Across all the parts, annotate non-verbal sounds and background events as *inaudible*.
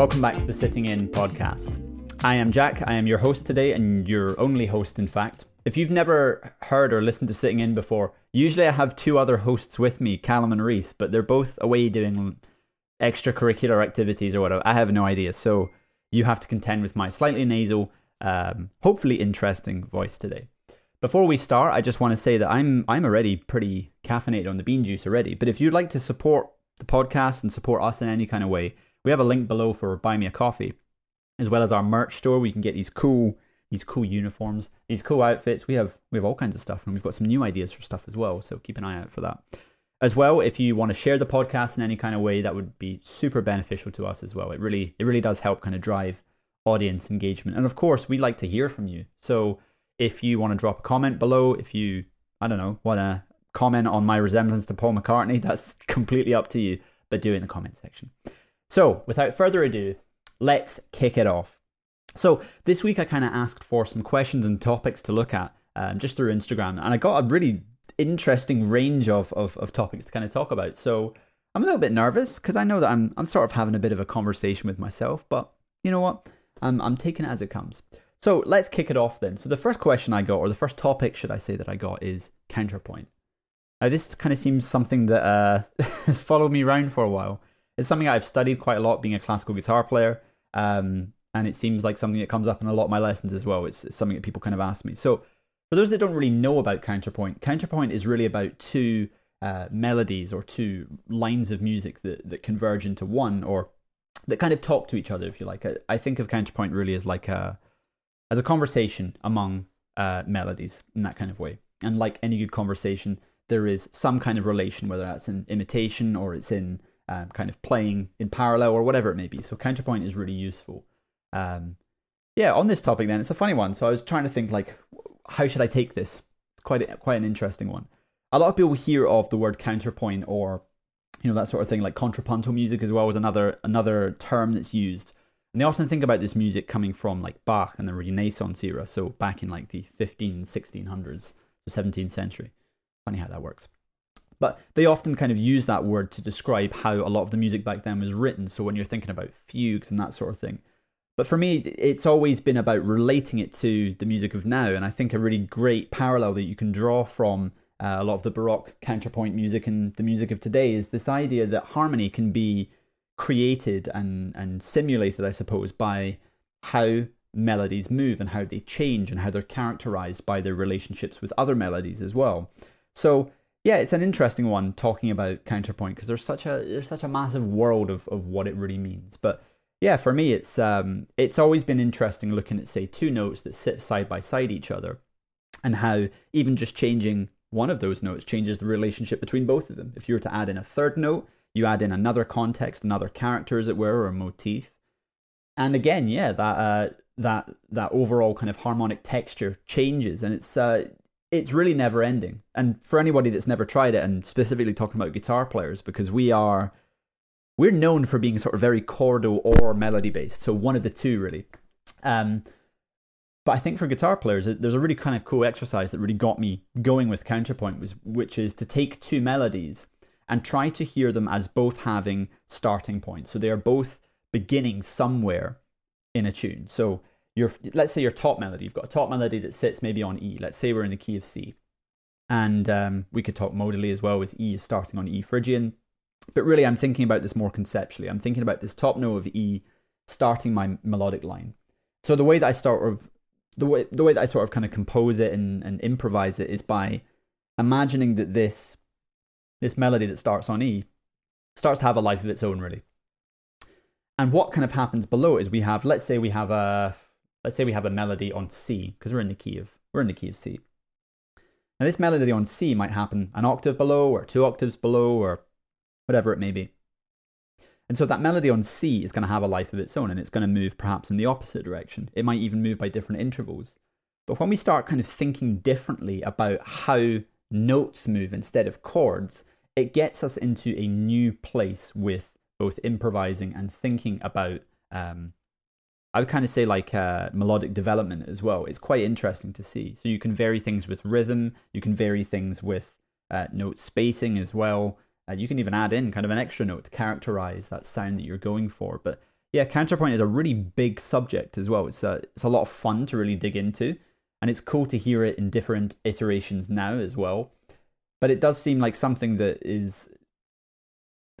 Welcome back to the Sitting In podcast. I am Jack. I am your host today, and your only host, in fact. If you've never heard or listened to Sitting In before, usually I have two other hosts with me, Callum and Reese, but they're both away doing extracurricular activities or whatever. I have no idea. So you have to contend with my slightly nasal, um, hopefully interesting voice today. Before we start, I just want to say that I'm I'm already pretty caffeinated on the bean juice already. But if you'd like to support the podcast and support us in any kind of way, we have a link below for buy me a coffee, as well as our merch store. We can get these cool these cool uniforms, these cool outfits. We have we have all kinds of stuff, and we've got some new ideas for stuff as well. So keep an eye out for that. As well, if you want to share the podcast in any kind of way, that would be super beneficial to us as well. It really it really does help kind of drive audience engagement, and of course, we like to hear from you. So if you want to drop a comment below, if you I don't know want to comment on my resemblance to Paul McCartney, that's *laughs* completely up to you. But do it in the comment section. So, without further ado, let's kick it off. So, this week I kind of asked for some questions and topics to look at um, just through Instagram, and I got a really interesting range of, of, of topics to kind of talk about. So, I'm a little bit nervous because I know that I'm, I'm sort of having a bit of a conversation with myself, but you know what? I'm, I'm taking it as it comes. So, let's kick it off then. So, the first question I got, or the first topic, should I say, that I got is counterpoint. Now, this kind of seems something that uh, *laughs* has followed me around for a while it's something I've studied quite a lot, being a classical guitar player. Um, and it seems like something that comes up in a lot of my lessons as well. It's, it's something that people kind of ask me. So, for those that don't really know about counterpoint, counterpoint is really about two uh, melodies or two lines of music that, that converge into one or that kind of talk to each other, if you like. I, I think of counterpoint really as like a as a conversation among uh, melodies in that kind of way. And like any good conversation, there is some kind of relation, whether that's in imitation or it's in um, kind of playing in parallel or whatever it may be. So counterpoint is really useful. Um, yeah, on this topic then, it's a funny one. So I was trying to think like, how should I take this? It's quite a, quite an interesting one. A lot of people hear of the word counterpoint or you know that sort of thing like contrapuntal music as well as another another term that's used. And they often think about this music coming from like Bach and the Renaissance era, so back in like the 15, 1600s, so 17th century. Funny how that works. But they often kind of use that word to describe how a lot of the music back then was written. So when you're thinking about fugues and that sort of thing. But for me, it's always been about relating it to the music of now. And I think a really great parallel that you can draw from uh, a lot of the Baroque counterpoint music and the music of today is this idea that harmony can be created and, and simulated, I suppose, by how melodies move and how they change and how they're characterized by their relationships with other melodies as well. So yeah, it's an interesting one talking about counterpoint because there's such a there's such a massive world of, of what it really means. But yeah, for me, it's um it's always been interesting looking at say two notes that sit side by side each other, and how even just changing one of those notes changes the relationship between both of them. If you were to add in a third note, you add in another context, another character, as it were, or a motif, and again, yeah, that uh, that that overall kind of harmonic texture changes, and it's uh, it's really never ending. And for anybody that's never tried it, and specifically talking about guitar players, because we are we're known for being sort of very chordal or melody based, so one of the two really. Um, but I think for guitar players, there's a really kind of cool exercise that really got me going with counterpoint, was which is to take two melodies and try to hear them as both having starting points. So they are both beginning somewhere in a tune. So your let's say your top melody. You've got a top melody that sits maybe on E. Let's say we're in the key of C, and um, we could talk modally as well with E is starting on E Phrygian. But really, I'm thinking about this more conceptually. I'm thinking about this top note of E starting my melodic line. So the way that I start of the way the way that I sort of kind of compose it and, and improvise it is by imagining that this this melody that starts on E starts to have a life of its own, really. And what kind of happens below is we have, let's say we have a let's say we have a melody on C, because we're in the key of we're in the key of C. Now this melody on C might happen an octave below or two octaves below or whatever it may be. And so that melody on C is going to have a life of its own and it's going to move perhaps in the opposite direction. It might even move by different intervals. But when we start kind of thinking differently about how notes move instead of chords, it gets us into a new place with both improvising and thinking about um, I would kind of say like uh, melodic development as well. It's quite interesting to see. So you can vary things with rhythm. You can vary things with uh, note spacing as well. Uh, you can even add in kind of an extra note to characterize that sound that you're going for. But yeah, counterpoint is a really big subject as well. It's a, it's a lot of fun to really dig into, and it's cool to hear it in different iterations now as well. But it does seem like something that is,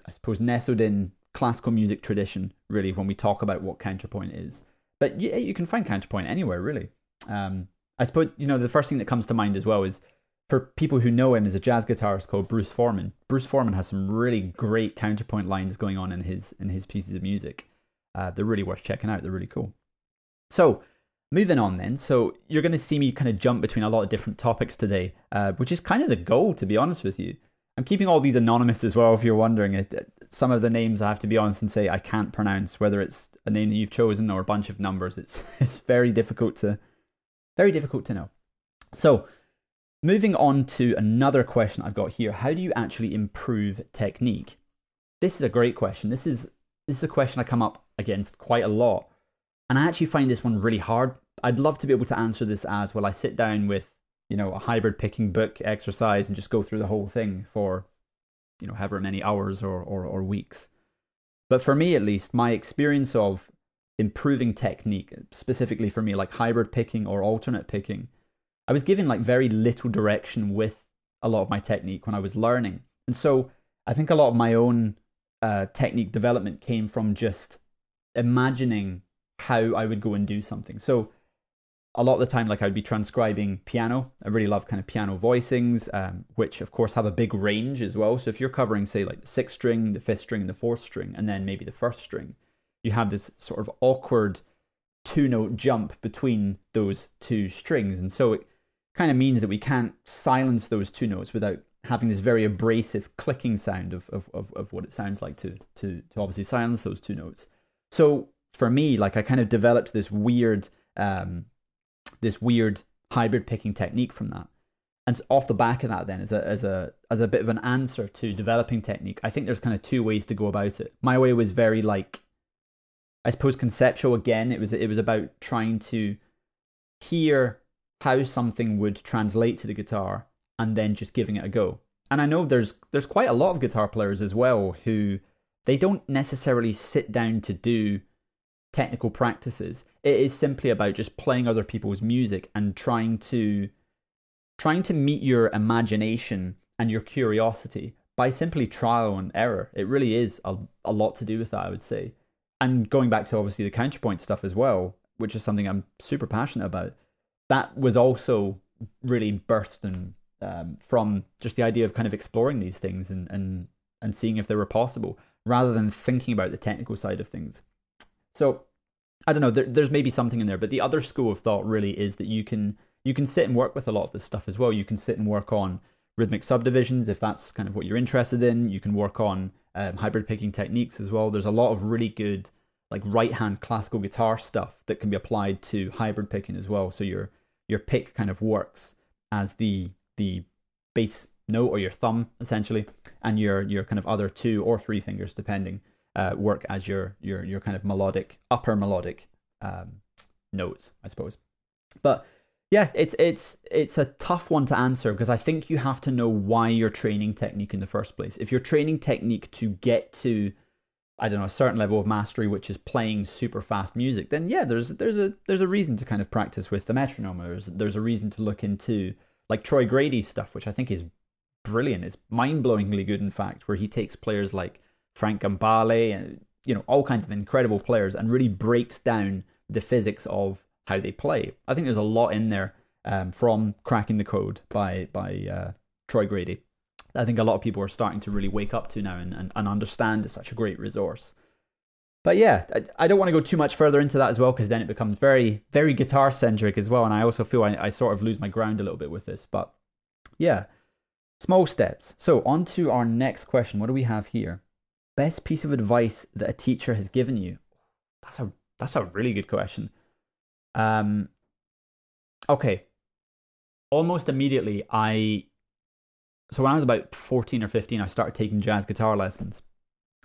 I suppose, nestled in classical music tradition, really, when we talk about what counterpoint is. But yeah, you can find counterpoint anywhere, really. Um, I suppose, you know, the first thing that comes to mind as well is for people who know him as a jazz guitarist called Bruce Forman. Bruce Forman has some really great counterpoint lines going on in his in his pieces of music. Uh, they're really worth checking out. They're really cool. So, moving on then. So, you're going to see me kind of jump between a lot of different topics today, uh, which is kind of the goal, to be honest with you. I'm keeping all these anonymous as well, if you're wondering. Some of the names I have to be honest and say I can't pronounce, whether it's a name that you've chosen or a bunch of numbers. It's *laughs* it's very difficult to very difficult to know. So, moving on to another question I've got here: How do you actually improve technique? This is a great question. This is this is a question I come up against quite a lot. And I actually find this one really hard. I'd love to be able to answer this as well. I sit down with, you know, a hybrid picking book exercise and just go through the whole thing for, you know, however many hours or, or, or weeks. But for me, at least, my experience of improving technique, specifically for me, like hybrid picking or alternate picking, I was given like very little direction with a lot of my technique when I was learning. And so I think a lot of my own uh, technique development came from just imagining how I would go and do something. So a lot of the time, like I'd be transcribing piano. I really love kind of piano voicings, um, which of course have a big range as well. So if you're covering, say, like the sixth string, the fifth string, and the fourth string, and then maybe the first string, you have this sort of awkward two note jump between those two strings. And so it kind of means that we can't silence those two notes without having this very abrasive clicking sound of, of, of, of what it sounds like to, to, to obviously silence those two notes. So for me, like I kind of developed this weird, um, this weird hybrid picking technique from that. And off the back of that, then as a as a as a bit of an answer to developing technique, I think there's kind of two ways to go about it. My way was very like, I suppose conceptual. Again, it was it was about trying to hear how something would translate to the guitar and then just giving it a go. And I know there's there's quite a lot of guitar players as well who they don't necessarily sit down to do technical practices. It is simply about just playing other people's music and trying to trying to meet your imagination and your curiosity by simply trial and error. It really is a, a lot to do with that, I would say. And going back to obviously the counterpoint stuff as well, which is something I'm super passionate about, that was also really birthed um, from just the idea of kind of exploring these things and, and, and seeing if they were possible rather than thinking about the technical side of things. So I don't know. There, there's maybe something in there, but the other school of thought really is that you can you can sit and work with a lot of this stuff as well. You can sit and work on rhythmic subdivisions if that's kind of what you're interested in. You can work on um, hybrid picking techniques as well. There's a lot of really good like right hand classical guitar stuff that can be applied to hybrid picking as well. So your your pick kind of works as the the bass note or your thumb essentially, and your your kind of other two or three fingers depending uh, work as your your your kind of melodic upper melodic um, notes, I suppose. But yeah, it's it's it's a tough one to answer because I think you have to know why you're training technique in the first place. If you're training technique to get to I don't know a certain level of mastery, which is playing super fast music, then yeah, there's there's a there's a reason to kind of practice with the metronome. There's there's a reason to look into like Troy Grady's stuff, which I think is brilliant. It's mind blowingly good, in fact, where he takes players like Frank Gambale and you know all kinds of incredible players and really breaks down the physics of how they play. I think there's a lot in there um, from cracking the code by by uh, Troy Grady. I think a lot of people are starting to really wake up to now and, and, and understand it's such a great resource. But yeah, I, I don't want to go too much further into that as well because then it becomes very, very guitar centric as well. And I also feel I, I sort of lose my ground a little bit with this. But yeah, small steps. So, on to our next question. What do we have here? Best piece of advice that a teacher has given you? That's a that's a really good question. Um okay. Almost immediately I so when I was about 14 or 15 I started taking jazz guitar lessons.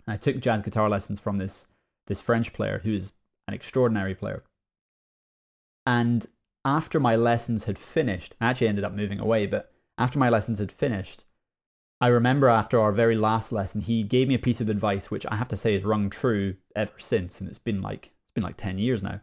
And I took jazz guitar lessons from this this French player who is an extraordinary player. And after my lessons had finished, I actually ended up moving away, but after my lessons had finished, I remember after our very last lesson, he gave me a piece of advice which I have to say has rung true ever since, and it's been like it's been like ten years now.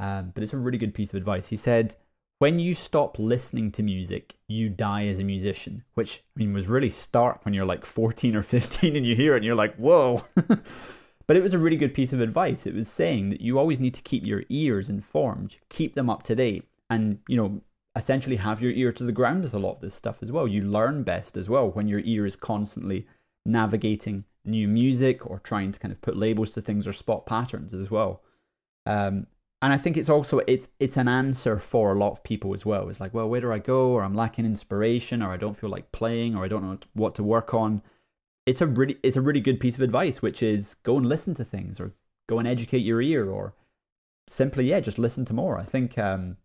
Um, but it's a really good piece of advice. He said, "When you stop listening to music, you die as a musician." Which I mean was really stark when you're like fourteen or fifteen and you hear it and you're like, "Whoa." *laughs* but it was a really good piece of advice. It was saying that you always need to keep your ears informed, keep them up to date, and you know essentially have your ear to the ground with a lot of this stuff as well. You learn best as well when your ear is constantly navigating new music or trying to kind of put labels to things or spot patterns as well. Um, and I think it's also it's it's an answer for a lot of people as well. It's like, well, where do I go? Or I'm lacking inspiration, or I don't feel like playing, or I don't know what to work on. It's a really it's a really good piece of advice, which is go and listen to things, or go and educate your ear, or simply yeah, just listen to more. I think um,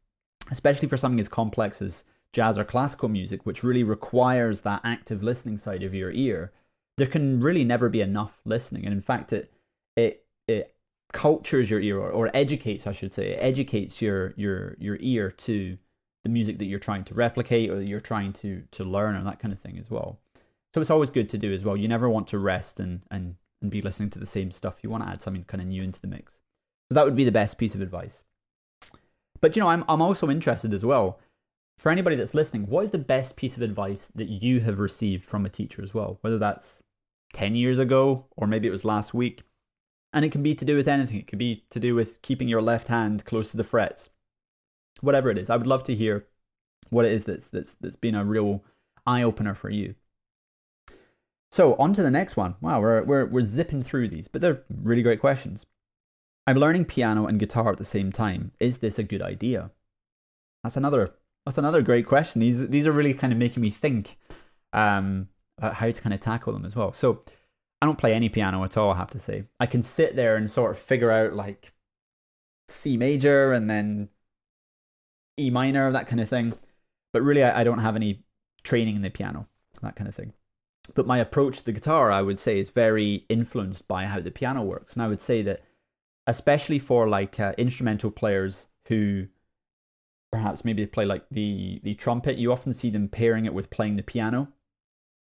especially for something as complex as jazz or classical music, which really requires that active listening side of your ear, there can really never be enough listening. And in fact, it it it cultures your ear or, or educates, I should say, it educates your your your ear to the music that you're trying to replicate or that you're trying to to learn and that kind of thing as well. So it's always good to do as well. You never want to rest and and and be listening to the same stuff. You want to add something kind of new into the mix. So that would be the best piece of advice. But you know, I'm I'm also interested as well. For anybody that's listening, what is the best piece of advice that you have received from a teacher as well? Whether that's 10 years ago or maybe it was last week. And it can be to do with anything. It could be to do with keeping your left hand close to the frets. Whatever it is. I would love to hear what it is that's that's that's been a real eye opener for you. So on to the next one. Wow, we're we're we're zipping through these, but they're really great questions. I'm learning piano and guitar at the same time. Is this a good idea? That's another that's another great question. These these are really kind of making me think um, about how to kind of tackle them as well. So I don't play any piano at all. I have to say, I can sit there and sort of figure out like C major and then E minor, that kind of thing. But really, I, I don't have any training in the piano, that kind of thing. But my approach to the guitar, I would say, is very influenced by how the piano works. And I would say that especially for like uh, instrumental players who perhaps maybe play like the the trumpet. You often see them pairing it with playing the piano.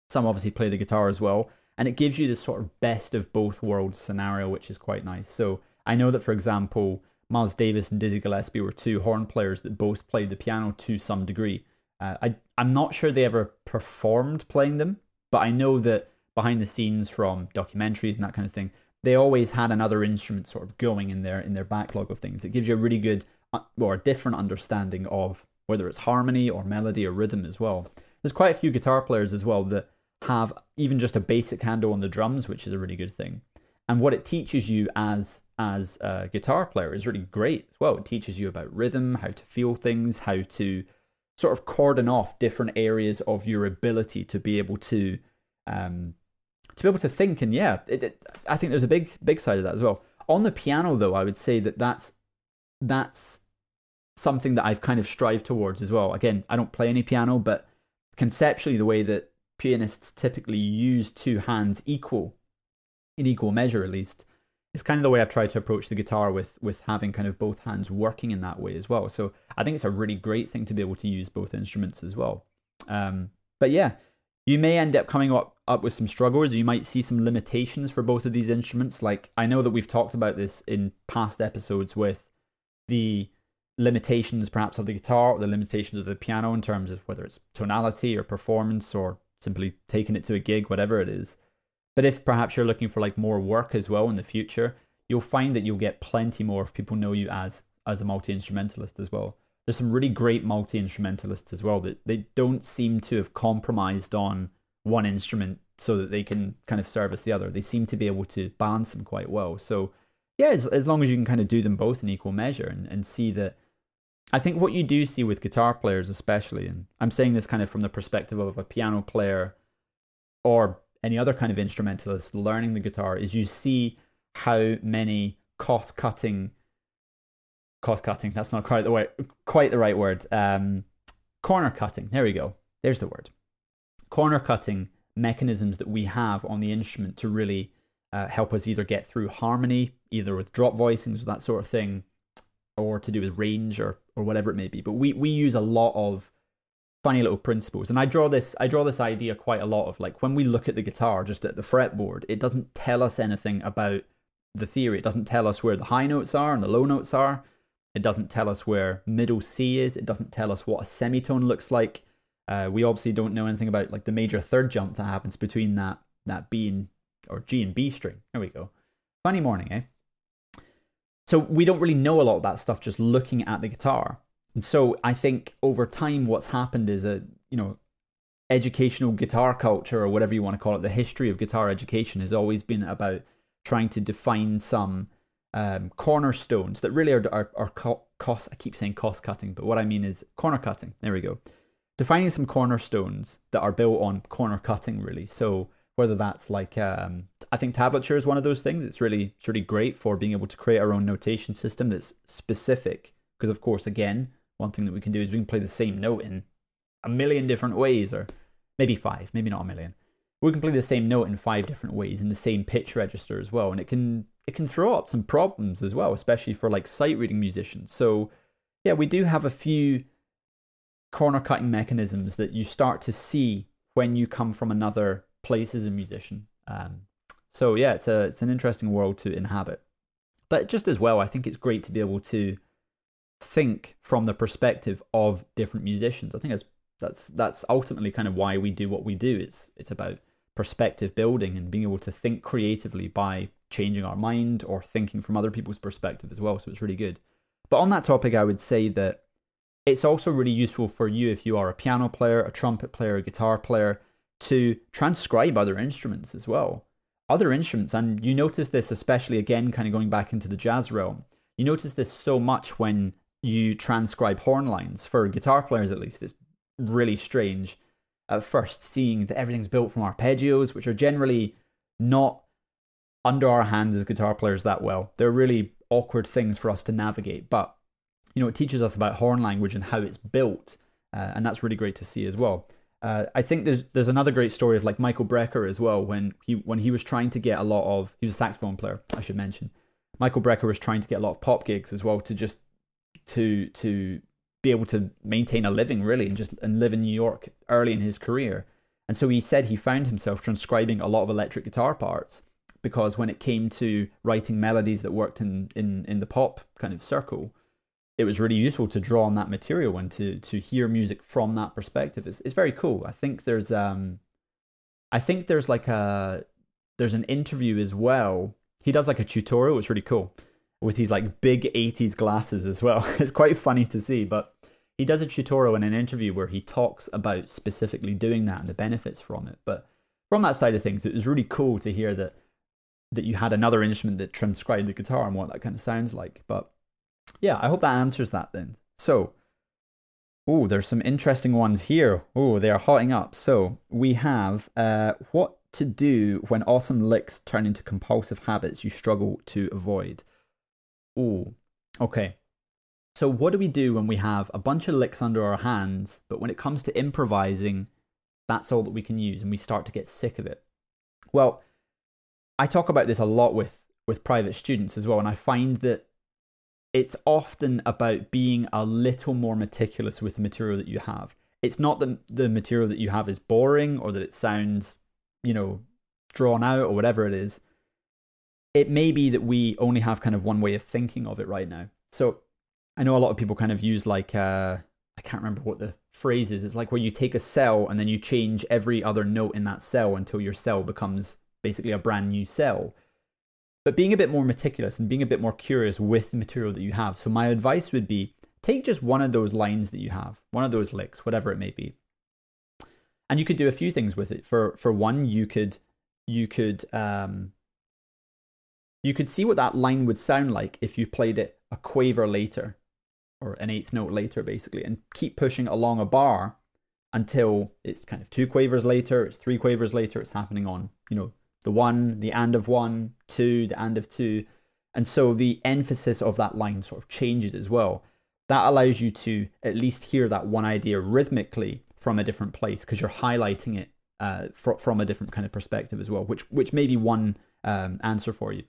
Some obviously play the guitar as well. And it gives you this sort of best of both worlds scenario which is quite nice. So i know that for example miles davis and dizzy gillespie were two horn players that both played the piano to some degree. Uh, I, i'm not sure they ever performed playing them but i know that behind the scenes from documentaries and that kind of thing they always had another instrument sort of going in their in their backlog of things. It gives you a really good uh, or different understanding of whether it's harmony or melody or rhythm as well. There's quite a few guitar players as well that have even just a basic handle on the drums, which is a really good thing. And what it teaches you as as a guitar player is really great as well. It teaches you about rhythm, how to feel things, how to sort of cordon off different areas of your ability to be able to um, to be able to think and yeah, it, it, I think there's a big big side of that as well. On the piano, though, I would say that that's that's something that I've kind of strived towards as well. Again, I don't play any piano, but conceptually, the way that pianists typically use two hands equal, in equal measure at least, is kind of the way I've tried to approach the guitar with with having kind of both hands working in that way as well. So I think it's a really great thing to be able to use both instruments as well. Um, but yeah, you may end up coming up, up with some struggles. You might see some limitations for both of these instruments. Like, I know that we've talked about this in past episodes with the limitations perhaps of the guitar or the limitations of the piano in terms of whether it's tonality or performance or simply taking it to a gig, whatever it is. But if perhaps you're looking for like more work as well in the future, you'll find that you'll get plenty more if people know you as as a multi instrumentalist as well there's some really great multi instrumentalists as well that they don't seem to have compromised on one instrument so that they can kind of service the other. They seem to be able to balance them quite well. So yeah, as, as long as you can kind of do them both in equal measure and, and see that I think what you do see with guitar players especially, and I'm saying this kind of from the perspective of a piano player or any other kind of instrumentalist learning the guitar, is you see how many cost cutting cost cutting. That's not quite the way, quite the right word. Um, corner cutting. There we go. There's the word. Corner cutting mechanisms that we have on the instrument to really uh, help us either get through harmony, either with drop voicings or that sort of thing, or to do with range or or whatever it may be. But we we use a lot of funny little principles. And I draw this I draw this idea quite a lot of like when we look at the guitar just at the fretboard, it doesn't tell us anything about the theory. It doesn't tell us where the high notes are and the low notes are. It doesn't tell us where middle C is. It doesn't tell us what a semitone looks like. Uh, we obviously don't know anything about like the major third jump that happens between that that B and or G and B string. There we go. Funny morning, eh? So we don't really know a lot of that stuff just looking at the guitar. And so I think over time what's happened is a, you know, educational guitar culture or whatever you want to call it, the history of guitar education has always been about trying to define some um, cornerstones that really are, are, are cost. I keep saying cost cutting, but what I mean is corner cutting. There we go. Defining some cornerstones that are built on corner cutting, really. So whether that's like um, I think tablature is one of those things. It's really it's really great for being able to create our own notation system that's specific. Because of course, again, one thing that we can do is we can play the same note in a million different ways, or maybe five, maybe not a million. We can play the same note in five different ways in the same pitch register as well, and it can it can throw up some problems as well, especially for like sight reading musicians. So yeah, we do have a few corner cutting mechanisms that you start to see when you come from another place as a musician. Um, so yeah, it's a it's an interesting world to inhabit. But just as well, I think it's great to be able to think from the perspective of different musicians. I think that's that's that's ultimately kind of why we do what we do. It's it's about perspective building and being able to think creatively by changing our mind or thinking from other people's perspective as well. So it's really good. But on that topic, I would say that it's also really useful for you if you are a piano player, a trumpet player, a guitar player to transcribe other instruments as well. Other instruments, and you notice this especially again, kind of going back into the jazz realm. You notice this so much when you transcribe horn lines for guitar players, at least. It's really strange at first seeing that everything's built from arpeggios, which are generally not under our hands as guitar players that well. They're really awkward things for us to navigate, but you know, it teaches us about horn language and how it's built, uh, and that's really great to see as well. Uh, I think there's there's another great story of like Michael Brecker as well when he when he was trying to get a lot of he was a saxophone player I should mention. Michael Brecker was trying to get a lot of pop gigs as well to just to to be able to maintain a living really and just and live in New York early in his career. And so he said he found himself transcribing a lot of electric guitar parts because when it came to writing melodies that worked in, in, in the pop kind of circle, it was really useful to draw on that material and to to hear music from that perspective. It's it's very cool. I think there's um I think there's like a there's an interview as well. He does like a tutorial, it's really cool. With these like big 80s glasses as well. *laughs* it's quite funny to see, but he does a tutorial in an interview where he talks about specifically doing that and the benefits from it. But from that side of things, it was really cool to hear that that you had another instrument that transcribed the guitar and what that kind of sounds like. But yeah, I hope that answers that then. So, oh, there's some interesting ones here. Oh, they are hotting up. So we have uh, what to do when awesome licks turn into compulsive habits you struggle to avoid. Oh, okay. So what do we do when we have a bunch of licks under our hands, but when it comes to improvising, that's all that we can use, and we start to get sick of it? Well, I talk about this a lot with with private students as well, and I find that it's often about being a little more meticulous with the material that you have. It's not that the material that you have is boring or that it sounds, you know, drawn out or whatever it is. It may be that we only have kind of one way of thinking of it right now. So I know a lot of people kind of use like uh, I can't remember what the phrase is. It's like where you take a cell and then you change every other note in that cell until your cell becomes basically a brand new cell but being a bit more meticulous and being a bit more curious with the material that you have. So my advice would be take just one of those lines that you have, one of those licks, whatever it may be. And you could do a few things with it. For for one, you could you could um you could see what that line would sound like if you played it a quaver later or an eighth note later basically and keep pushing along a bar until it's kind of two quavers later, it's three quavers later, it's happening on, you know, the one, the and of one, two, the and of two. And so the emphasis of that line sort of changes as well. That allows you to at least hear that one idea rhythmically from a different place because you're highlighting it uh, fr- from a different kind of perspective as well, which which may be one um, answer for you.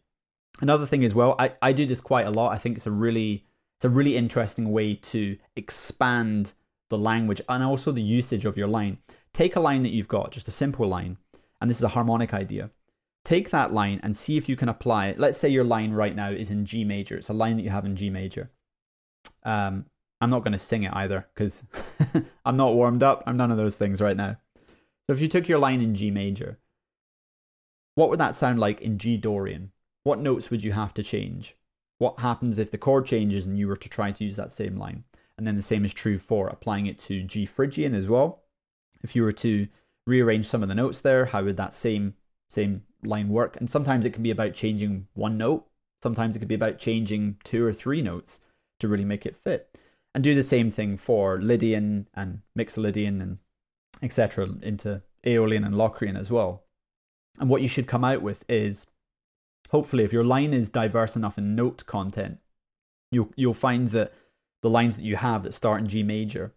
Another thing as well, I, I do this quite a lot. I think it's a really it's a really interesting way to expand the language and also the usage of your line. Take a line that you've got, just a simple line, and this is a harmonic idea. Take that line and see if you can apply it. Let's say your line right now is in G major. It's a line that you have in G major. Um, I'm not going to sing it either because *laughs* I'm not warmed up. I'm none of those things right now. So if you took your line in G major, what would that sound like in G Dorian? What notes would you have to change? What happens if the chord changes and you were to try to use that same line? And then the same is true for applying it to G Phrygian as well. If you were to rearrange some of the notes there, how would that same same line work? And sometimes it can be about changing one note. Sometimes it could be about changing two or three notes to really make it fit. And do the same thing for Lydian and Mixolydian and etc. into Aeolian and Locrian as well. And what you should come out with is hopefully if your line is diverse enough in note content, you'll you'll find that the lines that you have that start in G major,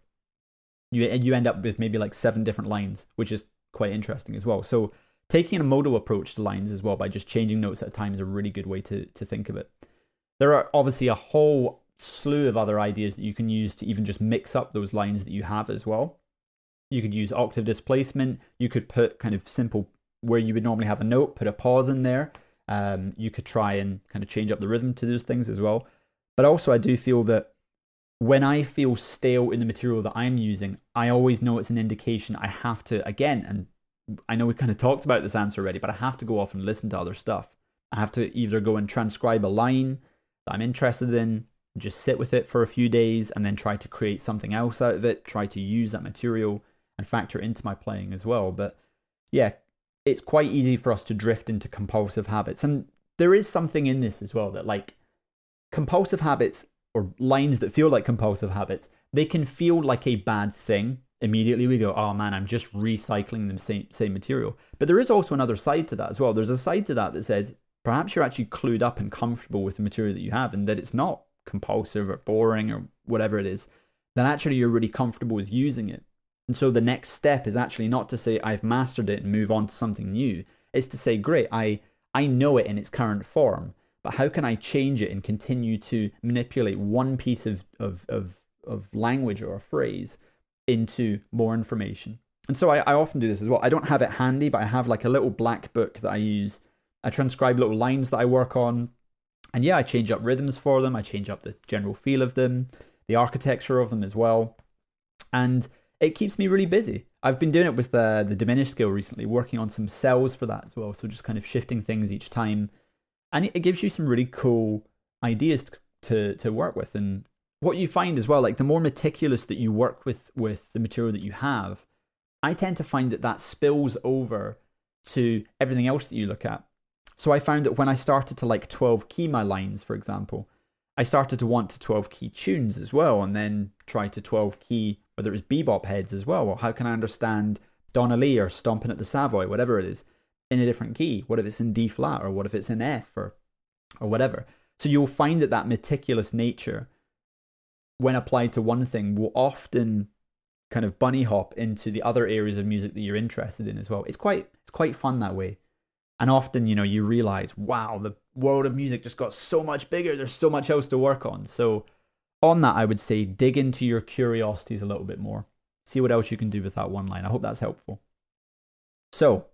you you end up with maybe like seven different lines, which is quite interesting as well. So taking a modal approach to lines as well by just changing notes at a time is a really good way to to think of it. There are obviously a whole slew of other ideas that you can use to even just mix up those lines that you have as well. You could use octave displacement. You could put kind of simple where you would normally have a note, put a pause in there. Um, you could try and kind of change up the rhythm to those things as well. But also, I do feel that when I feel stale in the material that I'm using, I always know it's an indication I have to, again, and I know we kind of talked about this answer already, but I have to go off and listen to other stuff. I have to either go and transcribe a line that I'm interested in, just sit with it for a few days, and then try to create something else out of it, try to use that material and factor into my playing as well. But yeah, it's quite easy for us to drift into compulsive habits. And there is something in this as well that, like, compulsive habits or lines that feel like compulsive habits, they can feel like a bad thing. Immediately we go, oh man, I'm just recycling the same, same material. But there is also another side to that as well. There's a side to that that says perhaps you're actually clued up and comfortable with the material that you have and that it's not compulsive or boring or whatever it is, then actually you're really comfortable with using it. And so the next step is actually not to say I've mastered it and move on to something new. It's to say, great, I, I know it in its current form, but how can I change it and continue to manipulate one piece of, of, of, of language or a phrase into more information? And so I, I often do this as well. I don't have it handy, but I have like a little black book that I use. I transcribe little lines that I work on. And yeah, I change up rhythms for them. I change up the general feel of them, the architecture of them as well. And it keeps me really busy. I've been doing it with the, the diminished scale recently, working on some cells for that as well. So just kind of shifting things each time. And it, gives you some really cool ideas to, to work with. And what you find as well, like the more meticulous that you work with, with the material that you have, I tend to find that that spills over to everything else that you look at. So I found that when I started to like 12 key my lines, for example, I started to want to 12 key tunes as well, and then try to 12 key whether it's bebop heads as well, or how can I understand Donna Lee or Stomping at the Savoy, whatever it is, in a different key? What if it's in D flat, or what if it's in F, or or whatever? So you'll find that that meticulous nature, when applied to one thing, will often kind of bunny hop into the other areas of music that you're interested in as well. It's quite it's quite fun that way. And often, you know, you realize, wow, the world of music just got so much bigger. There's so much else to work on. So on that, I would say dig into your curiosities a little bit more. See what else you can do with that one line. I hope that's helpful. So,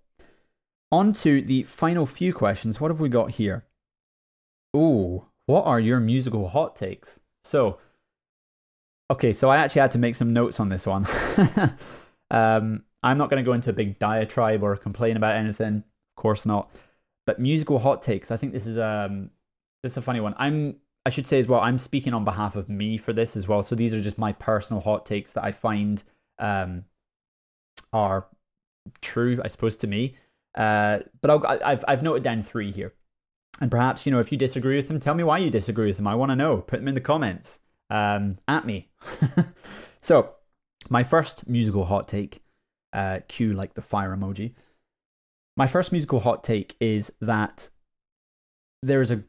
on to the final few questions. What have we got here? Ooh, what are your musical hot takes? So, okay, so I actually had to make some notes on this one. *laughs* um, I'm not going to go into a big diatribe or complain about anything. Of course not. But musical hot takes. I think this is um this is a funny one. I'm I should say as well, I'm speaking on behalf of me for this as well. So these are just my personal hot takes that I find um, are true, I suppose, to me. Uh, but I'll, I've I've noted down three here, and perhaps you know if you disagree with them, tell me why you disagree with them. I want to know. Put them in the comments um, at me. *laughs* so my first musical hot take, uh, cue like the fire emoji. My first musical hot take is that there is a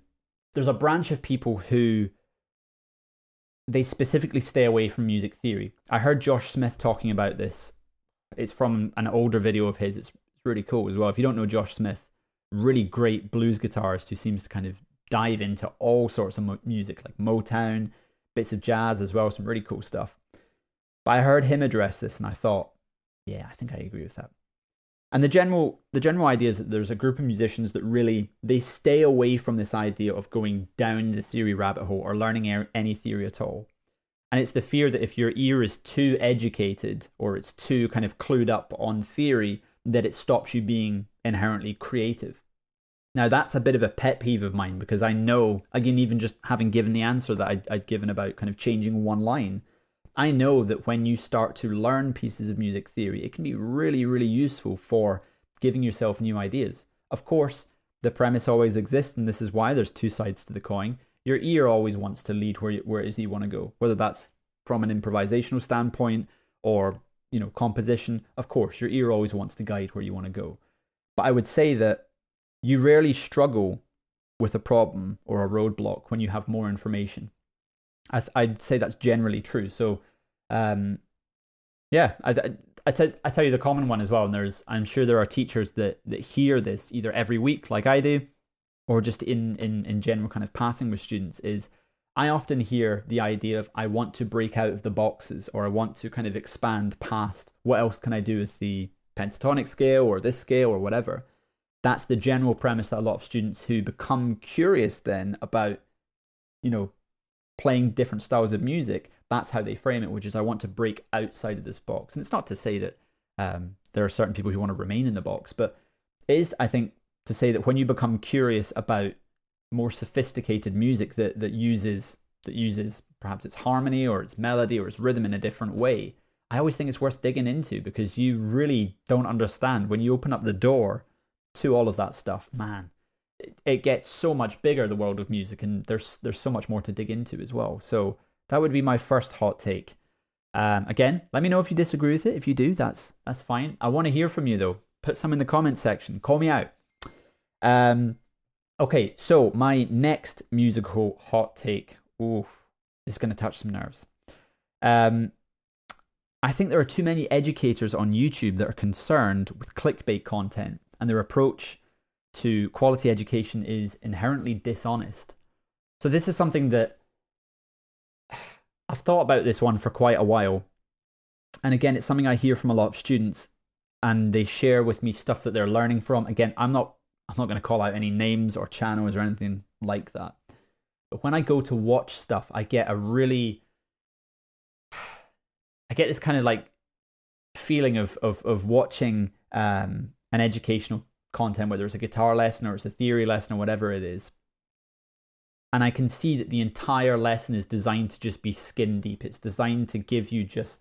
there's a branch of people who they specifically stay away from music theory. I heard Josh Smith talking about this. It's from an older video of his. It's really cool as well. If you don't know Josh Smith, really great blues guitarist who seems to kind of dive into all sorts of music like Motown, bits of jazz as well, some really cool stuff. But I heard him address this and I thought, yeah, I think I agree with that. And the general the general idea is that there's a group of musicians that really they stay away from this idea of going down the theory rabbit hole or learning any theory at all. And it's the fear that if your ear is too educated or it's too kind of clued up on theory, that it stops you being inherently creative. Now, that's a bit of a pet peeve of mine because I know, again, even just having given the answer that I'd, I'd given about kind of changing one line, I know that when you start to learn pieces of music theory, it can be really, really useful for giving yourself new ideas. Of course, the premise always exists, and this is why there's two sides to the coin. Your ear always wants to lead where, where it is you want to go, whether that's from an improvisational standpoint or you know composition. Of course, your ear always wants to guide where you want to go. But I would say that you rarely struggle with a problem or a roadblock when you have more information. I I'd say that's generally true. So, um, yeah, I tell you the common one as well. And there's, I'm sure there are teachers that, that hear this either every week, like I do, or just in, in, in general kind of passing with students is I often hear the idea of I want to break out of the boxes or I want to kind of expand past what else can I do with the pentatonic scale or this scale or whatever. That's the general premise that a lot of students who become curious then about, you know, playing different styles of music, that's how they frame it, which is I want to break outside of this box. And it's not to say that um, there are certain people who want to remain in the box, but is, I think, to say that when you become curious about more sophisticated music that, that uses that uses perhaps its harmony or its melody or its rhythm in a different way, I always think it's worth digging into because you really don't understand when you open up the door to all of that stuff, man it gets so much bigger the world of music and there's there's so much more to dig into as well. So that would be my first hot take. Um, again let me know if you disagree with it. If you do that's that's fine. I want to hear from you though. Put some in the comment section. Call me out. Um, okay so my next musical hot take ooh is going to touch some nerves. Um, i think there are too many educators on youtube that are concerned with clickbait content and their approach to quality education is inherently dishonest. So, this is something that I've thought about this one for quite a while. And again, it's something I hear from a lot of students and they share with me stuff that they're learning from. Again, I'm not I'm not going to call out any names or channels or anything like that. But when I go to watch stuff, I get a really I get this kind of like feeling of of of watching um, an educational content, whether it's a guitar lesson or it's a theory lesson or whatever it is. And I can see that the entire lesson is designed to just be skin deep. It's designed to give you just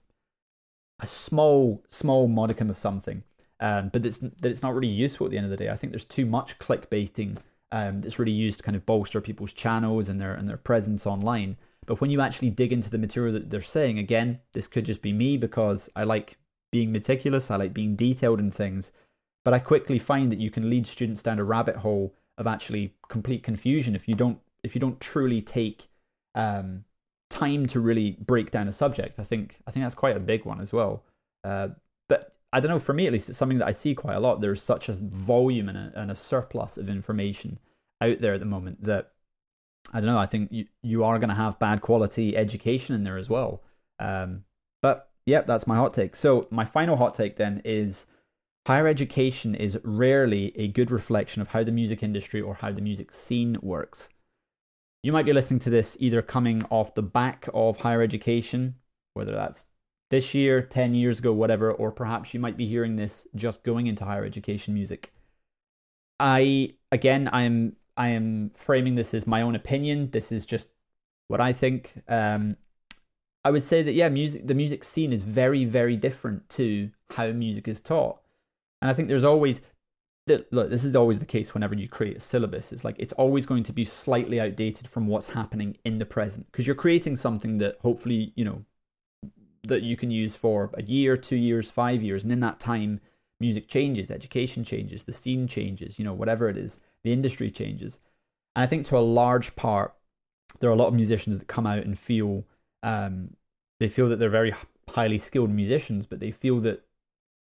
a small, small modicum of something. Um, but it's, that it's not really useful at the end of the day. I think there's too much clickbaiting um, that's really used to kind of bolster people's channels and their and their presence online. But when you actually dig into the material that they're saying, again, this could just be me because I like being meticulous, I like being detailed in things. But I quickly find that you can lead students down a rabbit hole of actually complete confusion if you don't if you don't truly take um, time to really break down a subject. I think I think that's quite a big one as well. Uh, but I don't know. For me, at least, it's something that I see quite a lot. There's such a volume and a, and a surplus of information out there at the moment that I don't know. I think you you are going to have bad quality education in there as well. Um, but yeah, that's my hot take. So my final hot take then is Higher education is rarely a good reflection of how the music industry or how the music scene works. You might be listening to this either coming off the back of higher education, whether that's this year, 10 years ago, whatever, or perhaps you might be hearing this just going into higher education music. I again I am I am framing this as my own opinion. This is just what I think. Um, I would say that yeah, music the music scene is very very different to how music is taught. And I think there's always look, this is always the case whenever you create a syllabus. It's like it's always going to be slightly outdated from what's happening in the present because you're creating something that hopefully you know that you can use for a year, two years, five years, and in that time, music changes, education changes, the scene changes, you know, whatever it is, the industry changes. And I think to a large part, there are a lot of musicians that come out and feel um, they feel that they're very highly skilled musicians, but they feel that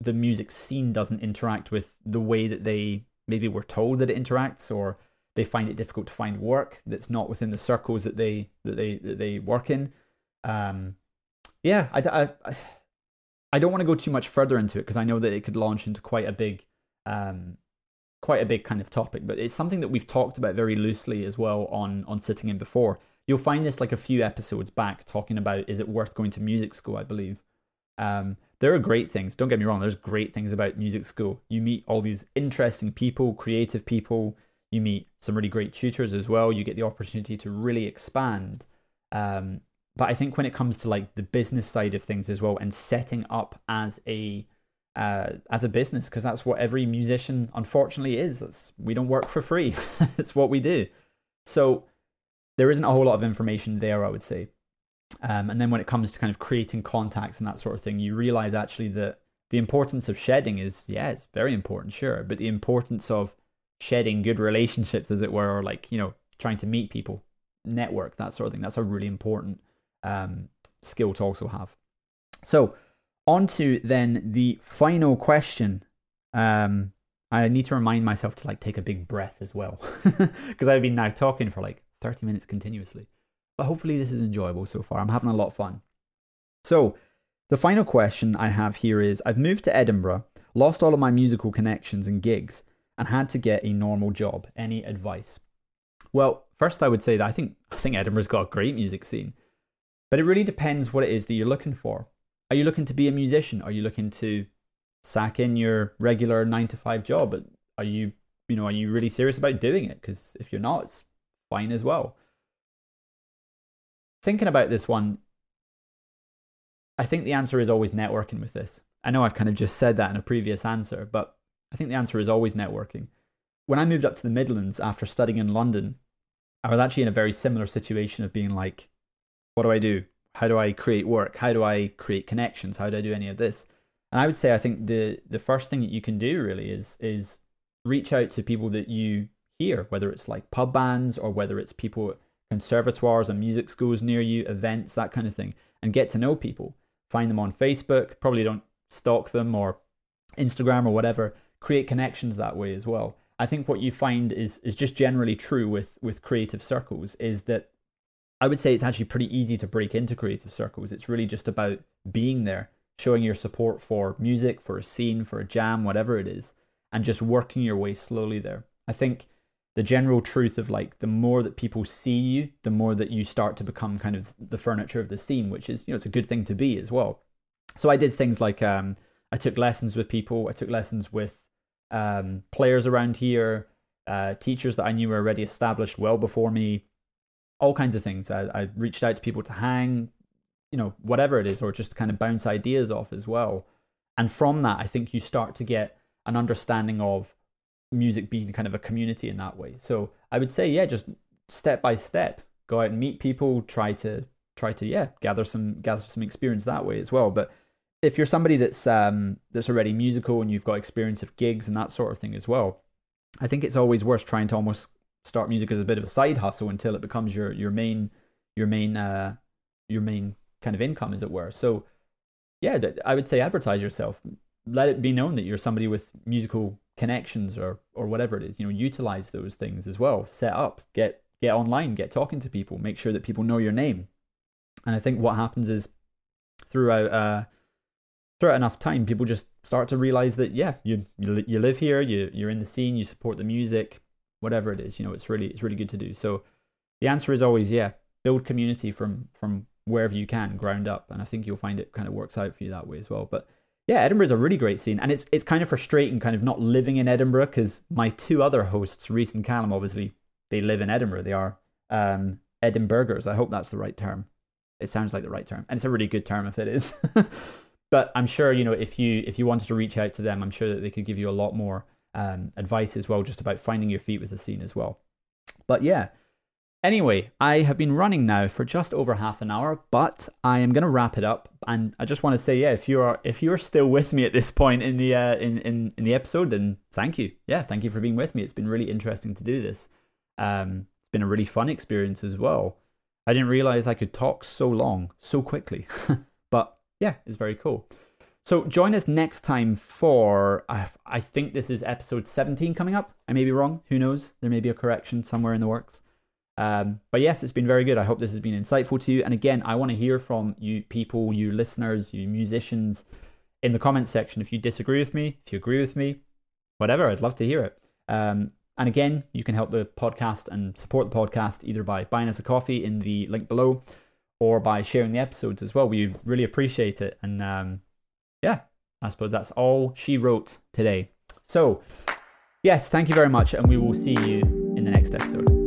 the music scene doesn't interact with the way that they maybe were told that it interacts or they find it difficult to find work that's not within the circles that they that they that they work in um, yeah, I, I, I don't want to go too much further into it because I know that it could launch into quite a big, um, quite a big kind of topic. But it's something that we've talked about very loosely as well on on sitting in before. You'll find this like a few episodes back talking about is it worth going to music school? I believe. Um, there are great things. Don't get me wrong. There's great things about music school. You meet all these interesting people, creative people. You meet some really great tutors as well. You get the opportunity to really expand. Um, but I think when it comes to like the business side of things as well, and setting up as a uh, as a business, because that's what every musician unfortunately is. That's we don't work for free. *laughs* it's what we do. So there isn't a whole lot of information there, I would say. Um, and then when it comes to kind of creating contacts and that sort of thing, you realize actually that the importance of shedding is, yeah, it's very important, sure. But the importance of shedding good relationships, as it were, or like, you know, trying to meet people, network, that sort of thing, that's a really important um, skill to also have. So, on to then the final question. Um, I need to remind myself to like take a big breath as well, *laughs* because I've been now talking for like 30 minutes continuously. But hopefully, this is enjoyable so far. I'm having a lot of fun. So, the final question I have here is I've moved to Edinburgh, lost all of my musical connections and gigs, and had to get a normal job. Any advice? Well, first I would say that I think I think Edinburgh's got a great music scene. But it really depends what it is that you're looking for. Are you looking to be a musician? Are you looking to sack in your regular 9 to 5 job? Are you, you know, are you really serious about doing it? Cuz if you're not, it's fine as well thinking about this one, I think the answer is always networking with this. I know I've kind of just said that in a previous answer, but I think the answer is always networking. When I moved up to the Midlands after studying in London, I was actually in a very similar situation of being like, what do I do? How do I create work? How do I create connections? How do I do any of this? And I would say I think the the first thing that you can do really is is reach out to people that you hear, whether it's like pub bands or whether it's people conservatoires and music schools near you, events, that kind of thing, and get to know people. Find them on Facebook. Probably don't stalk them or Instagram or whatever. Create connections that way as well. I think what you find is is just generally true with with creative circles is that I would say it's actually pretty easy to break into creative circles. It's really just about being there, showing your support for music, for a scene, for a jam, whatever it is, and just working your way slowly there. I think the general truth of like the more that people see you, the more that you start to become kind of the furniture of the scene, which is you know it's a good thing to be as well. So I did things like um, I took lessons with people, I took lessons with um, players around here, uh, teachers that I knew were already established well before me, all kinds of things. I, I reached out to people to hang, you know, whatever it is, or just kind of bounce ideas off as well. And from that, I think you start to get an understanding of music being kind of a community in that way. So I would say, yeah, just step by step, go out and meet people, try to try to yeah gather some gather some experience that way as well. But if you're somebody that's um that's already musical and you've got experience of gigs and that sort of thing as well, I think it's always worth trying to almost start music as a bit of a side hustle until it becomes your your main your main uh your main kind of income as it were. So yeah, I would say advertise yourself. Let it be known that you're somebody with musical connections or or whatever it is you know utilize those things as well. Set up get get online get talking to people make sure that people know your name. And i think what happens is throughout uh throughout enough time people just start to realize that yeah you you, live here you you're in the scene you support the music whatever it is you know it's really it's really good to do. So the answer is always yeah build community from from wherever you can ground up. And i think you'll find it kind of works out for you that way as well. But yeah, Edinburgh's a really great scene, and it's it's kind of frustrating, kind of not living in Edinburgh because my two other hosts, Reese and Callum, obviously they live in Edinburgh. They are um, Edinburghers. I hope that's the right term. It sounds like the right term, and it's a really good term if it is. *laughs* but I'm sure you know if you if you wanted to reach out to them, I'm sure that they could give you a lot more um, advice as well, just about finding your feet with the scene as well. But yeah, Anyway, I have been running now for just over half an hour, but I am going to wrap it up. And I just want to say, yeah, if you are if you're still with me at this point in the uh, in in in the episode, then thank you. Yeah, thank you for being with me. It's been really interesting to do this. Um, it's been a really fun experience as well. I didn't realize I could talk so long so quickly, *laughs* but yeah, it's very cool. So join us next time for I, I think this is episode 17 coming up. I may be wrong. Who knows? There may be a correction somewhere in the works. Um, but yes, it's been very good. I hope this has been insightful to you. And again, I want to hear from you people, you listeners, you musicians in the comments section. If you disagree with me, if you agree with me, whatever, I'd love to hear it. Um, and again, you can help the podcast and support the podcast either by buying us a coffee in the link below or by sharing the episodes as well. We really appreciate it. And um, yeah, I suppose that's all she wrote today. So, yes, thank you very much. And we will see you in the next episode.